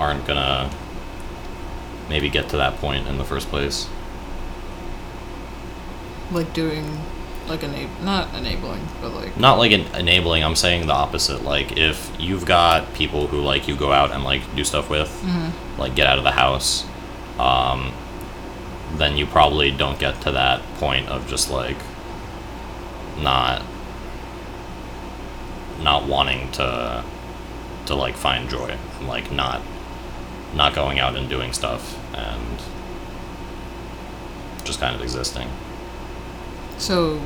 aren't gonna maybe get to that point in the first place. Like doing, like enab- not enabling, but like not like en- enabling i'm saying the opposite like if you've got people who like you go out and like do stuff with like get out of the house um, then you probably don't get to that point of just like not not wanting to to like find joy and like not not going out and doing stuff and just kind of existing so.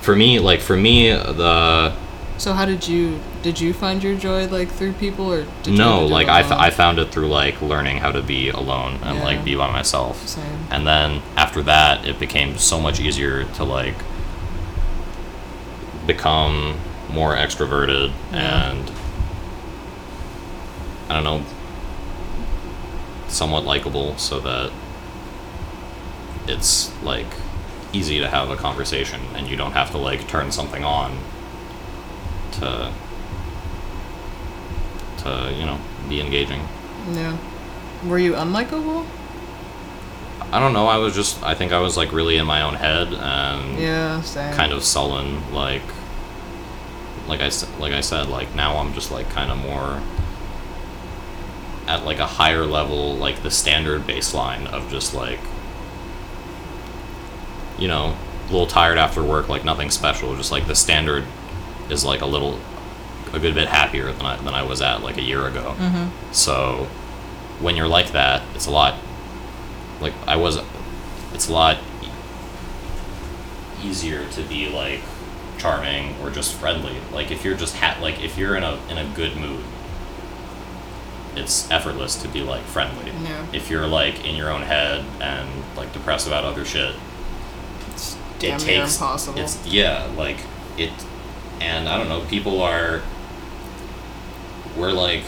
for me like for me the So how did you did you find your joy like through people or did no like I, f-? I found it through like learning how to be alone and Yeah. like be by myself Same. and then after that it became so much easier to like become more extroverted Yeah. and i don't know somewhat likable so that it's like easy to have a conversation and you don't have to like turn something on to to you know be engaging Yeah. Were you unlikable? i don't know i was just i think i was like really in my own head and Yeah, same. kind of sullen like like I like I said like now I'm just like kind of more at like a higher level like the standard baseline of just like you know a little tired after work like nothing special just like the standard is like a little a good bit happier than I, than I was at like a year ago Mm-hmm. so when you're like that it's a lot like I was it's a lot easier to be like charming or just friendly. Like if you're just ha- like if you're in a in a good mood, it's effortless to be like friendly. Yeah. If you're like in your own head and like depressed about other shit, It's damn it takes impossible. it's yeah, like it and I don't know, people are we're like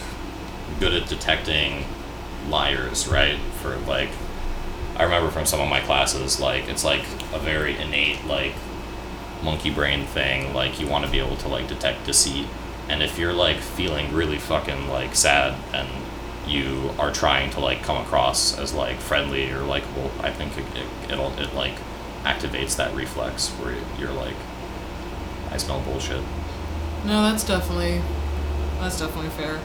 good at detecting liars, right? For like I remember from some of my classes, like it's like a very innate like monkey brain thing, like you want to be able to like detect deceit. And if you're like feeling really fucking like sad and you are trying to like come across as like friendly or likable, I think it, it, it'll it like activates that reflex where you're like, I smell bullshit. No, that's definitely that's definitely fair.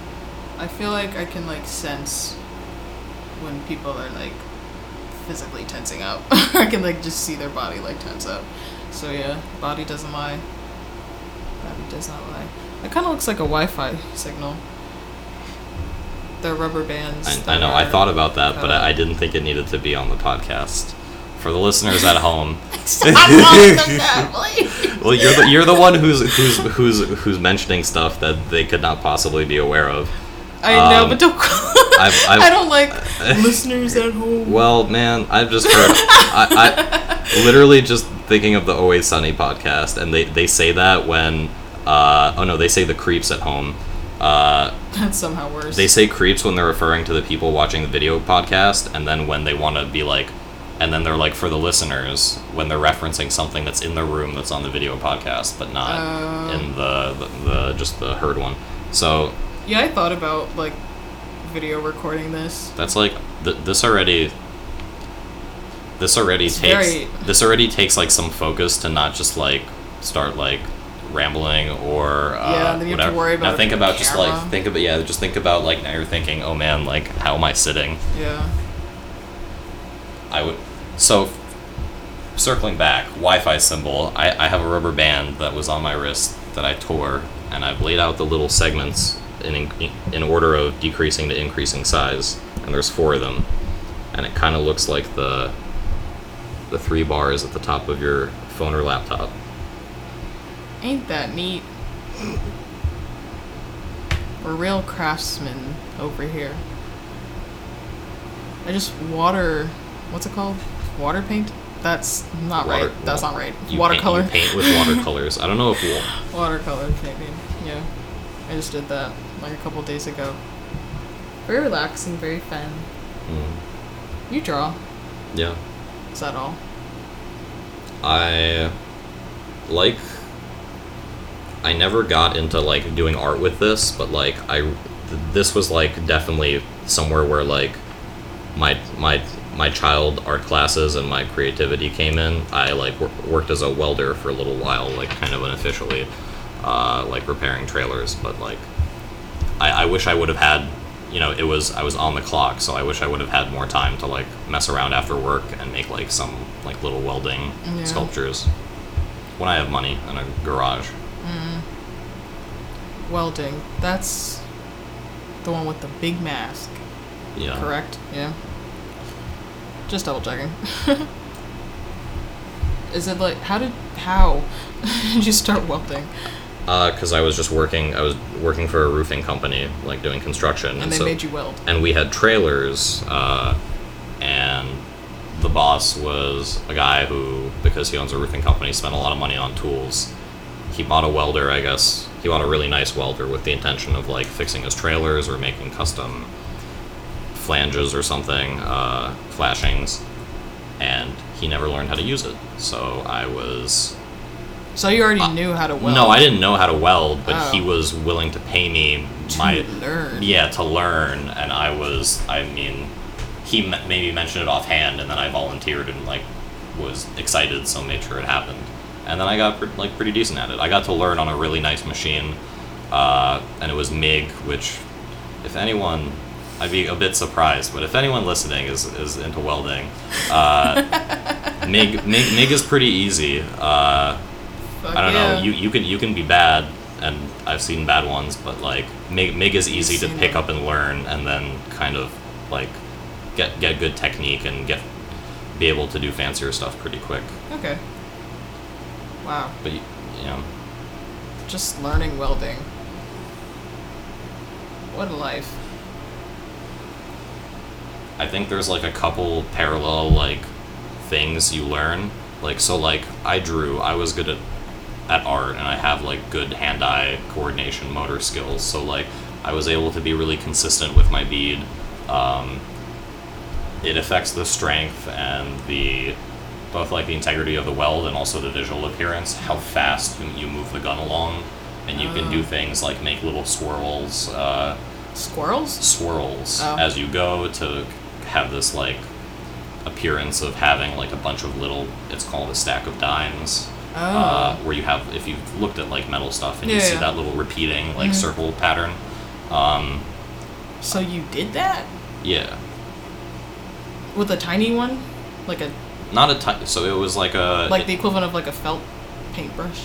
I feel like I can like sense when people are like physically tensing up. I can like just see their body like tense up. So yeah, body doesn't lie. gravity does not lie. It kind of looks like a Wi-Fi signal. The rubber bands. I, I know. I thought about that, but I, I didn't think it needed to be on the podcast. For the listeners at home, that, well, you're the you're the one who's who's who's who's mentioning stuff that they could not possibly be aware of. I know, Um, but don't. I've- I've- I don't like listeners at home. Well, man, I've just heard. I, I literally just thinking of the Always Sunny podcast, and they they say that when. Uh, oh no, they say the creeps at home. Uh, That's somehow worse. they say creeps when they're referring to the people watching the video podcast, and then when they want to be like, and then they're like for the listeners when they're referencing something that's in the room that's on the video podcast, but not Oh. in the, the the just the heard one. So yeah, I thought about like video recording this. That's like th- this already. This already It's takes very- this already takes like some focus to not just like start like rambling or uh, Yeah, and then you have to whatever. worry about now think about just camera. like think about yeah just think about like now you're thinking oh man like how am I sitting Yeah. I would so circling back Wi-Fi symbol I, I have a rubber band that was on my wrist that I tore and I've laid out the little segments in in, in order of decreasing to increasing size and there's four of them and it kind of looks like the the three bars at the top of your phone or laptop Ain't that neat? We're real craftsmen over here. I just water. What's it called? Water paint? That's not Water- right. That's not right. Watercolor. paint, you paint with watercolors I don't know if wa- Watercolor painting. Yeah. I just did that like a couple days ago. Very relaxing, very fun. mm, You draw. yeah Is that all? I like I never got into like doing art with this, but like I th- this was like definitely somewhere where like my my my child art classes and my creativity came in. I like wor- worked as a welder for a little while, like kind of unofficially, uh, like repairing trailers. But like, I, I wish I would have had, you know, it was I was on the clock, so I wish I would have had more time to like mess around after work and make like some like little welding Yeah. sculptures when I have money and a garage. Welding. That's the one with the big mask. Yeah. Correct? Yeah. Just double checking. Is it like how did how did you start welding? because Uh, I was just working. I was working for a roofing company, like doing construction, And they so, made you weld. and we had trailers, uh, and the boss was a guy who, because he owns a roofing company, spent a lot of money on tools. He bought a welder, I guess. He bought a really nice welder with the intention of like fixing his trailers or making custom flanges or something, uh, flashings, and he never learned how to use it. So I was So you already knew how to weld. no, I didn't know how to weld, but Oh. he was willing to pay me To my learn. yeah to learn, and I was I mean, he m- maybe mentioned it offhand, and then I volunteered and like was excited, so made sure it happened, and then I got pre- like pretty decent at it. I got to learn on a really nice machine, uh, and it was MIG, which if anyone. I'd be a bit surprised, but if anyone listening is, is into welding, uh, MIG, MIG MIG is pretty easy. Uh, I don't yeah. know. You you can you can be bad, and I've seen bad ones, but like MIG MIG is easy to pick them. up and learn, and then kind of like get get good technique and get be able to do fancier stuff pretty quick. Okay. Wow. But you know, Just learning welding. What a life. I think there's like a couple parallel like things you learn. Like so like I drew, I was good at at art and I have like good hand-eye coordination motor skills. So like I was able to be really consistent with my bead. Um, it affects the strength and the both like the integrity of the weld and also the visual appearance, how fast you, you move the gun along. And you can do Oh. things like make little swirls, uh, Squirrels? swirls Oh. as you go to have this like appearance of having like a bunch of little it's called a stack of dimes Oh. uh, where you have if you've looked at like metal stuff and you see yeah. that little repeating like Mhm. circle pattern um, so you did that? yeah With a tiny one? Like a not a tiny so it was like a like the equivalent of like a felt paintbrush?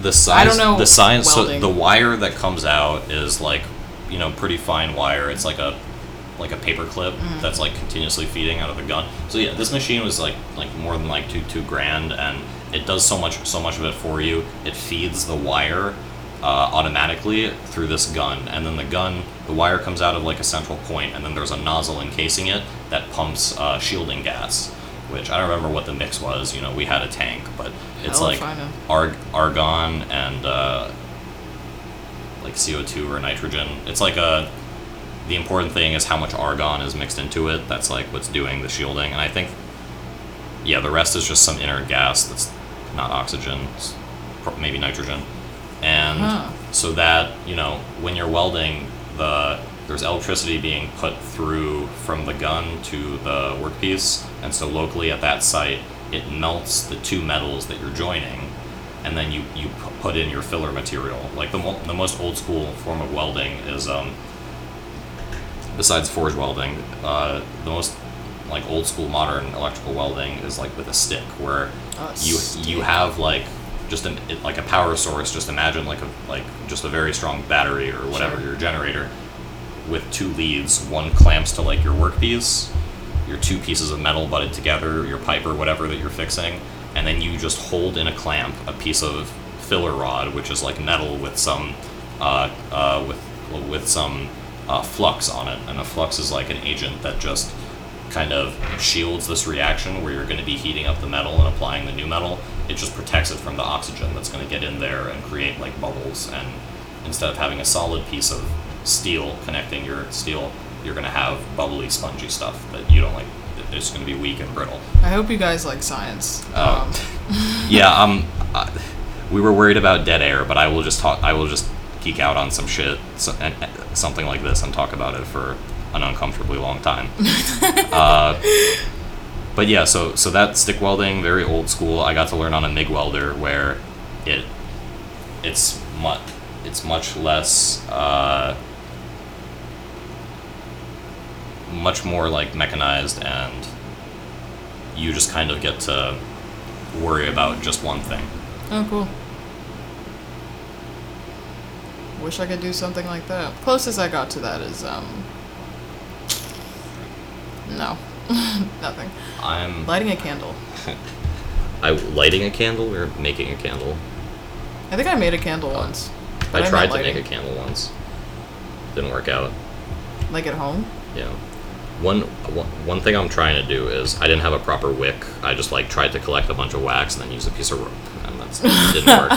the size I don't know the science so the wire that comes out is like you know pretty fine wire it's like a like a paper clip Mm. that's like continuously feeding out of the gun so yeah this machine was like like more than like two two grand and it does so much so much of it for you it feeds the wire uh, automatically through this gun and then the gun the wire comes out of like a central point and then there's a nozzle encasing it that pumps uh, shielding gas which i don't remember what the mix was you know we had a tank but it's Hell like if I know. arg- argon and uh, like CO2 or nitrogen. It's like a the important thing is how much argon is mixed into it. That's like what's doing the shielding. And I think yeah, the rest is just some inert gas that's not oxygen, maybe nitrogen. And Huh. so that, you know, when you're welding the there's electricity being put through from the gun to the workpiece, and so locally at that site, it melts the two metals that you're joining, and then you you put in your filler material. Like the mo- the most old school form of welding is um, besides forge welding, uh, the most like old school modern electrical welding is like with a stick, where you you have like just an it, like a power source. Just imagine like a like just a very strong battery or whatever Sure. your generator with two leads. One clamps to like your workpiece, your two pieces of metal butted together, your pipe or whatever that you're fixing, and then you just hold in a clamp a piece of filler rod, which is like metal with some uh, uh, with with some uh, flux on it, and a flux is like an agent that just kind of shields this reaction where you're going to be heating up the metal and applying the new metal. It just protects it from the oxygen that's going to get in there and create like bubbles. And instead of having a solid piece of steel connecting your steel, you're going to have bubbly, spongy stuff that you don't like. It's going to be weak and brittle. I hope you guys like science. Oh. Um, yeah, um, uh, we were worried about dead air, but I will just talk. I will just geek out on some shit, so, and something like this, and talk about it for an uncomfortably long time. uh, but yeah, so so that stick welding, very old school. I got to learn on a MIG welder where it it's much it's much less. Uh, much more like mechanized and you just kind of get to worry about just one thing. oh, cool. Wish I could do something like that. Closest I got to that is um. No, nothing. I'm Lighting a candle. I lighting a candle or making a candle. I think I made a candle once. but I meant tried to lighting. make a candle once. Didn't work out. Like at home. Yeah. One, one one thing I'm trying to do is I didn't have a proper wick. I just like tried to collect a bunch of wax and then use a piece of rope, and that's didn't work.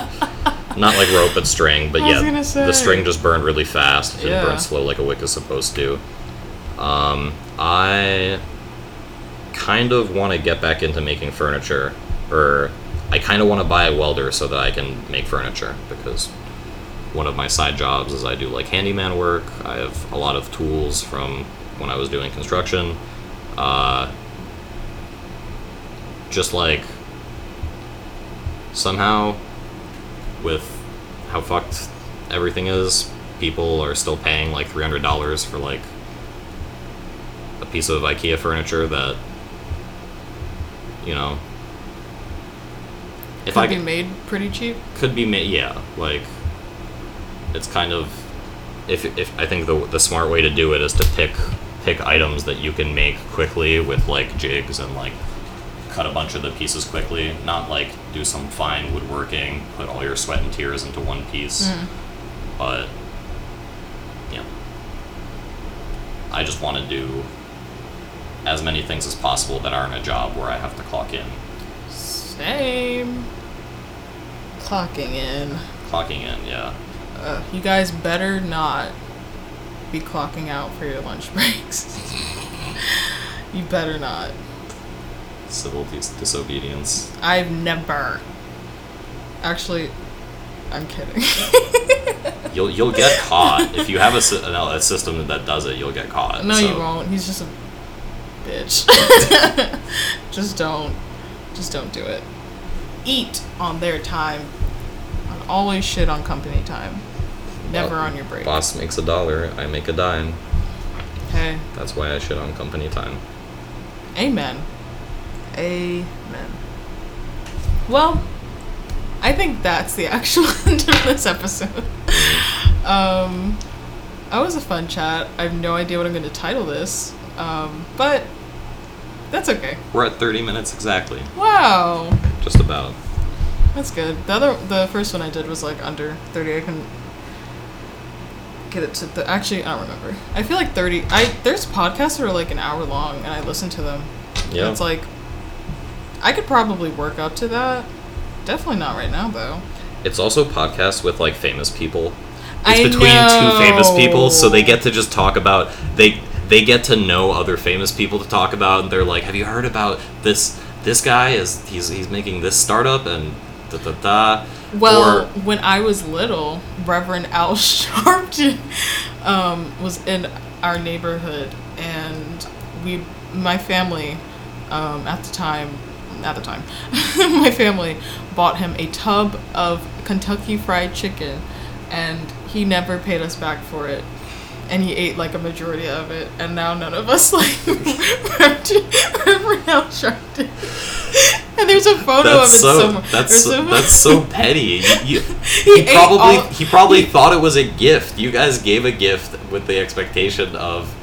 Not like rope, but string. But I was yeah, gonna say. the string just burned really fast. It didn't Yeah. burn slow like a wick is supposed to. Um, I kind of want to get back into making furniture, or I kind of want to buy a welder so that I can make furniture because one of my side jobs is I do like handyman work. I have a lot of tools from when I was doing construction. Uh, just like somehow, with how fucked everything is, people are still paying like three hundred dollars for like a piece of IKEA furniture that you know. If Could I be could- made pretty cheap. could be made yeah like it's kind of if, if i think the, the smart way to do it is to pick pick items that you can make quickly with like jigs and like cut a bunch of the pieces quickly not like do some fine woodworking put all your sweat and tears into one piece but yeah i just want to do as many things as possible that aren't a job where i have to clock in Same. Clocking in. clocking in yeah Uh, you guys better not be clocking out for your lunch breaks. you better not. Civil dis- disobedience I've never. Actually, I'm kidding. You'll you'll get caught if you have a, no, a system that does it. You'll get caught. no, so- you won't. He's just a bitch. just don't. Just don't do it. Eat on their time. And always shit on company time. Never Bo- on your break. Boss makes a dollar. I make a dime. Hey, That's why I shit on company time. amen. Amen. Well, I think that's the actual end of this episode. Um, that was a fun chat. I have no idea what I'm going to title this, um, but that's okay. We're at 30 minutes exactly. Wow, Just about. that's good. The other, the first one I did was like under 30. I can get it to the. Actually, I don't remember. I feel like 30. I there's podcasts that are like an hour long, and I listen to them. Yeah. It's like I could probably work up to that. Definitely not right now though. It's also podcasts with like famous people. It's I between two famous people, so they get to just talk about they they get to know other famous people to talk about, and they're like, "Have you heard about this? This guy is he's he's making this startup and da da da." Well, Or- when I was little, Reverend Al Sharpton um, was in our neighborhood, and we, my family, um, at the time, at the time, my family bought him a tub of Kentucky Fried Chicken, and he never paid us back for it. And he ate like a majority of it, and now none of us like Reverend Al Sharpton. And there's a photo of it that's so somewhere. that's so, that's so petty. You, you, He he, probably all- he probably thought it was a gift. You guys gave a gift with the expectation of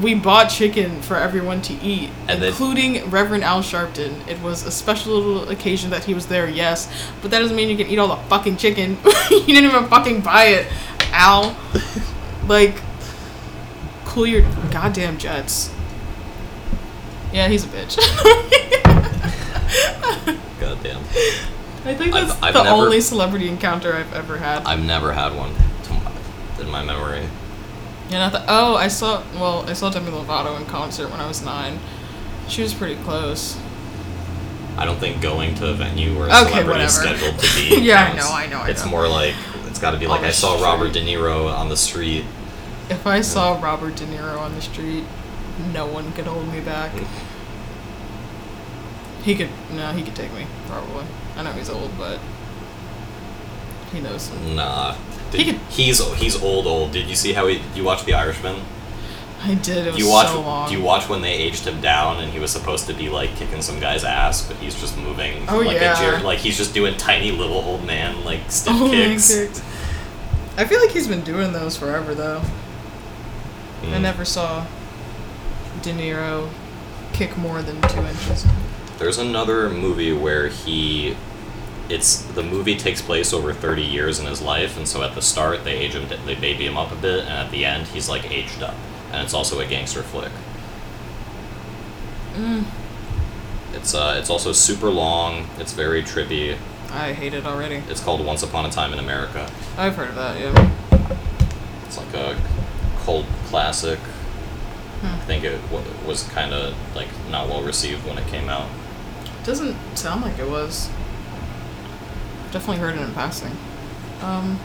we bought chicken for everyone to eat, And then- including Reverend Al Sharpton. It was a special little occasion that he was there, yes, but that doesn't mean you can eat all the fucking chicken. you didn't even fucking buy it, Al. like, cool your goddamn jets. Yeah, he's a bitch. goddamn. I think I've- that's I've the never- only celebrity encounter I've ever had. I've never had one to my, in my memory. Yeah, not that. Oh, I saw. Well, I saw Demi Lovato in concert when I was nine. She was pretty close. I don't think going to a venue where a Okay, celebrity is scheduled to be. Yeah, I know, I know, I It's know. more like it's got to be like I saw Robert De. Niro on the street. If I saw Robert De Niro on the street, no one could hold me back. Mm. He could. No, he could take me probably. I know he's old, but he knows. Nah. Did, He could- he's he's old old. Did you see how he? You watch The Irishman? I did. It was you watch? so long. Do you watch when they aged him down and he was supposed to be like kicking some guy's ass, but he's just moving Oh, like yeah. a jer- like he's just doing tiny little old man like stiff Oh, kicks. kicks. I feel like he's been doing those forever though. I Mm. never saw De Niro kick more than two inches. There's another movie where he it's the movie takes place over 30 years in his life and so at the start they age him they baby him up a bit and at the end he's like aged up and it's also a gangster flick Mm, it's uh it's also super long it's very trippy I hate it already. it's called once upon a time in america I've heard of that. Yeah. it's like a cult classic Hmm. i think it w- was kind of like not well received when it came out Doesn't sound like it was. Definitely heard it in passing. Um.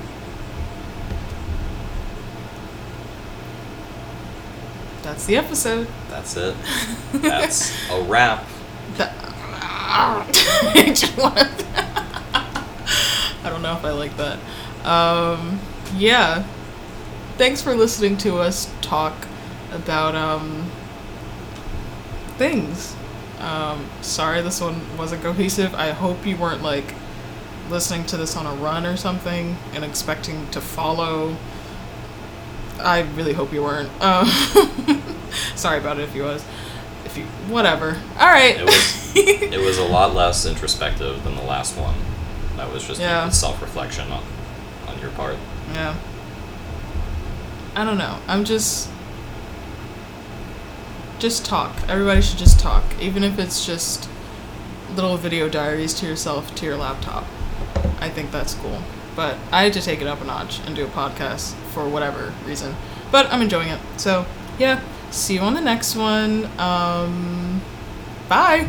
That's the episode. that's it that's a wrap That, I I don't know if I like that. Um, yeah. Thanks for listening to us talk about um, things. Um, sorry this one wasn't cohesive. I hope you weren't like listening to this on a run or something and expecting to follow. I really hope you weren't. Um, sorry about it if you was. If you whatever. All right. It was it was a lot less introspective than the last one. That was just Yeah. self reflection on on your part. Yeah. I don't know. I'm just just talk. Everybody should just talk, even if it's just little video diaries to yourself to your laptop. I think that's cool. But I had to take it up a notch and do a podcast for whatever reason. But I'm enjoying it. So, yeah. See you on the next one. Um bye.